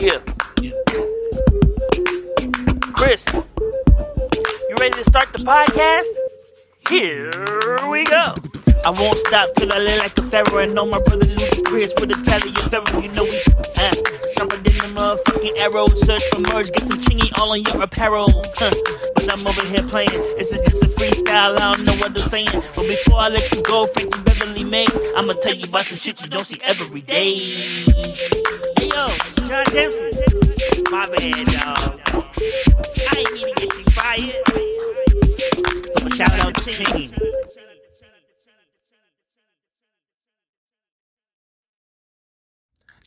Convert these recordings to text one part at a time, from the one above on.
Yeah. Chris, you ready to start the podcast? Here we go. I won't stop till I live like a pharaoh and know my brother Chris with a tally of pharaoh. You know we uh, sharper than the motherfucking arrow. Search for merge, get some chingy all on your apparel. Huh. But I'm over here playing. This is just a freestyle. I don't know what they're saying. But before I let you go, freaking Beverly Mays, I'ma tell you about some shit you don't see every day. John Dempsey. My bad. I ain't mean to get you fired. Shout out.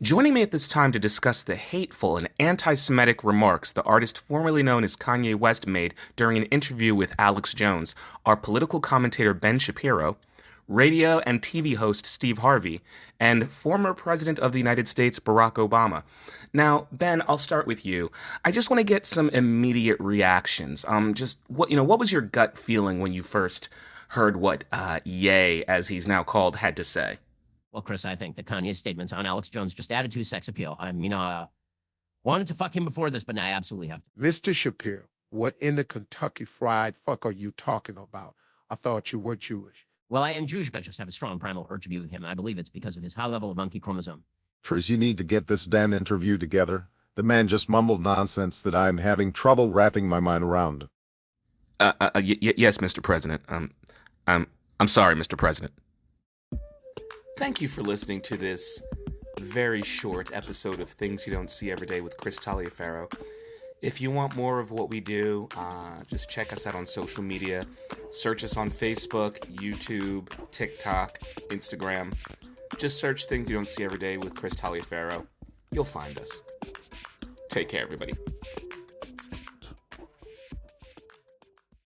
Joining me at this time to discuss the hateful and anti Semitic remarks the artist formerly known as Kanye West made during an interview with Alex Jones are political commentator Ben Shapiro, radio and TV host Steve Harvey, and former President of the United States Barack Obama. Now, Ben, I'll start with you. I just want to get some immediate reactions. Um, just what you know, what was your gut feeling when you first heard what uh, Ye, as he's now called, had to say? Well, Chris, I think that Kanye's statements on Alex Jones just added to his sex appeal. I mean, uh, wanted to fuck him before this, but now I absolutely have to. Mr. Shapiro, what in the Kentucky fried fuck are you talking about? I thought you were Jewish. Well, I am Jewish, but I just have a strong primal urge to be with him, I believe it's because of his high level of monkey chromosome. Chris, you need to get this damn interview together. The man just mumbled nonsense that I'm having trouble wrapping my mind around. Uh, uh, y- y- yes, Mr. President. Um, I'm, I'm sorry, Mr. President. Thank you for listening to this very short episode of Things You Don't See Every Day with Chris Taliaferro. If you want more of what we do, uh, just check us out on social media. Search us on Facebook, YouTube, TikTok, Instagram. Just search Things You Don't See Every Day with Chris Taliaferro. You'll find us. Take care, everybody.